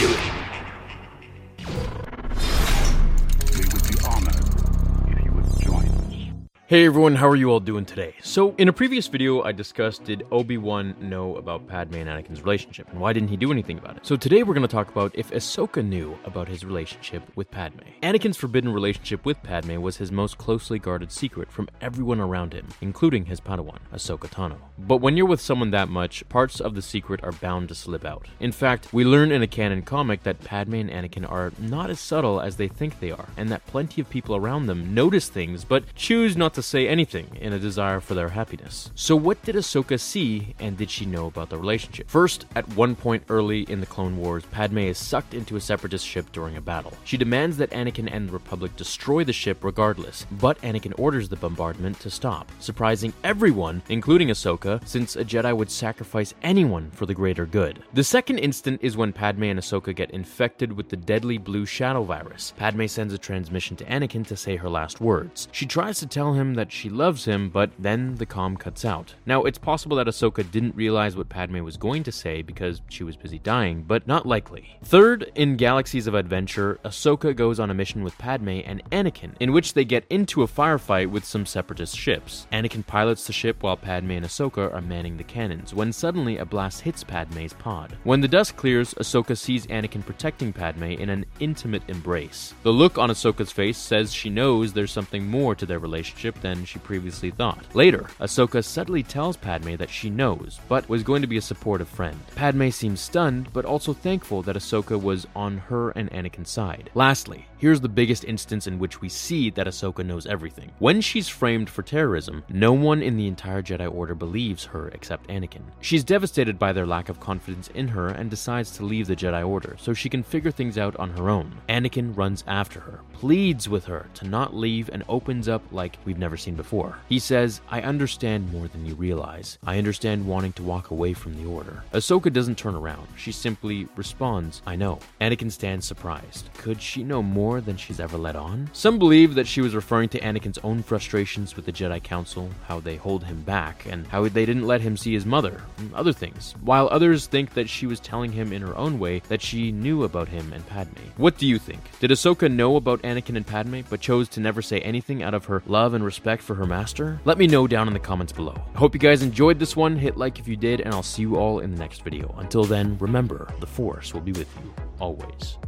We Hey everyone, how are you all doing today? So, in a previous video, I discussed did Obi-Wan know about Padme and Anakin's relationship, and why didn't he do anything about it? So today we're going to talk about if Ahsoka knew about his relationship with Padme. Anakin's forbidden relationship with Padme was his most closely guarded secret from everyone around him, including his Padawan, Ahsoka Tano. But when you're with someone that much, parts of the secret are bound to slip out. In fact, we learn in a canon comic that Padme and Anakin are not as subtle as they think they are, and that plenty of people around them notice things but choose not to say anything in a desire for their happiness. So, what did Ahsoka see, and did she know about the relationship? First, at one point early in the Clone Wars, Padme is sucked into a separatist ship during a battle. She demands that Anakin and the Republic destroy the ship regardless, but Anakin orders the bombardment to stop, surprising everyone, including Ahsoka, since a Jedi would sacrifice anyone for the greater good. The second instant is when Padme and Ahsoka get infected with the deadly blue shadow virus. Padme sends a transmission to Anakin to say her last words. She tries to tell him that she loves him, but then the calm cuts out. Now, it's possible that Ahsoka didn't realize what Padme was going to say because she was busy dying, but not likely. Third, in Galaxies of Adventure, Ahsoka goes on a mission with Padme and Anakin, in which they get into a firefight with some separatist ships. Anakin pilots the ship while Padme and Ahsoka are manning the cannons, when suddenly a blast hits Padme's pod. When the dust clears, Ahsoka sees Anakin protecting Padme in an intimate embrace. The look on Ahsoka's face says she knows there's something more to their relationship than she previously thought. Later, Ahsoka subtly tells Padme that she knows, but was going to be a supportive friend. Padme seems stunned, but also thankful that Ahsoka was on her and Anakin's side. Lastly, here's the biggest instance in which we see that Ahsoka knows everything. When she's framed for terrorism, no one in the entire Jedi Order believes her except Anakin. She's devastated by their lack of confidence in her and decides to leave the Jedi Order so she can figure things out on her own. Anakin runs after her, pleads with her to not leave, and opens up like we've never seen before. He says, I understand more than you realize. I understand wanting to walk away from the Order. Ahsoka doesn't turn around. She simply responds, I know. Anakin stands surprised. Could she know more than she's ever let on? Some believe that she was referring to Anakin's own frustrations with the Jedi Council, how they hold him back, and how they didn't let him see his mother, and other things. While others think that she was telling him in her own way that she knew about him and Padme. What do you think? Did Ahsoka know about Anakin and Padme, but chose to never say anything out of her love and respect for her master? Let me know down in the comments below. I hope you guys enjoyed this one. Hit like if you did, and I'll see you all in the next video. Until then, remember, the Force will be with you always.